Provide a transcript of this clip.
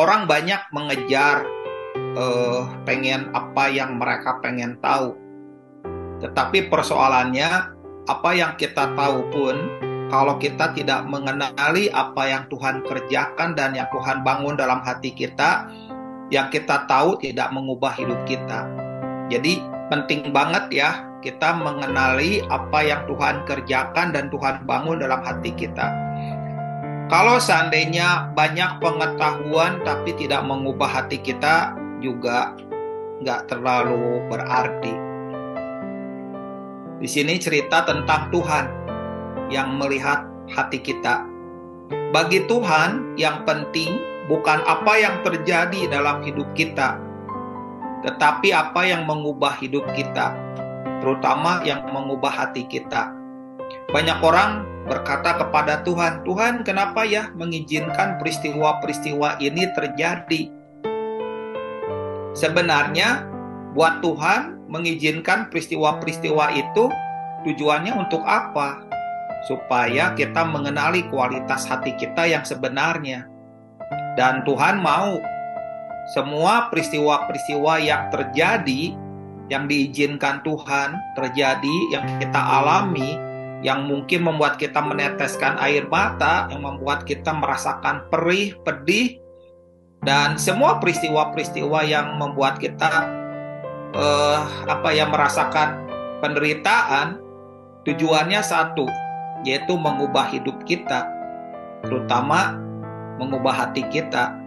orang banyak mengejar uh, pengen apa yang mereka pengen tahu. Tetapi persoalannya apa yang kita tahu pun kalau kita tidak mengenali apa yang Tuhan kerjakan dan yang Tuhan bangun dalam hati kita, yang kita tahu tidak mengubah hidup kita. Jadi penting banget ya kita mengenali apa yang Tuhan kerjakan dan Tuhan bangun dalam hati kita. Kalau seandainya banyak pengetahuan tapi tidak mengubah hati kita juga nggak terlalu berarti. Di sini cerita tentang Tuhan yang melihat hati kita. Bagi Tuhan, yang penting bukan apa yang terjadi dalam hidup kita, tetapi apa yang mengubah hidup kita, terutama yang mengubah hati kita. Banyak orang berkata kepada Tuhan, "Tuhan, kenapa ya mengizinkan peristiwa-peristiwa ini terjadi?" Sebenarnya, buat Tuhan mengizinkan peristiwa-peristiwa itu tujuannya untuk apa? supaya kita mengenali kualitas hati kita yang sebenarnya. Dan Tuhan mau semua peristiwa-peristiwa yang terjadi, yang diizinkan Tuhan terjadi, yang kita alami, yang mungkin membuat kita meneteskan air mata, yang membuat kita merasakan perih, pedih, dan semua peristiwa-peristiwa yang membuat kita uh, apa ya merasakan penderitaan, tujuannya satu, yaitu mengubah hidup kita, terutama mengubah hati kita.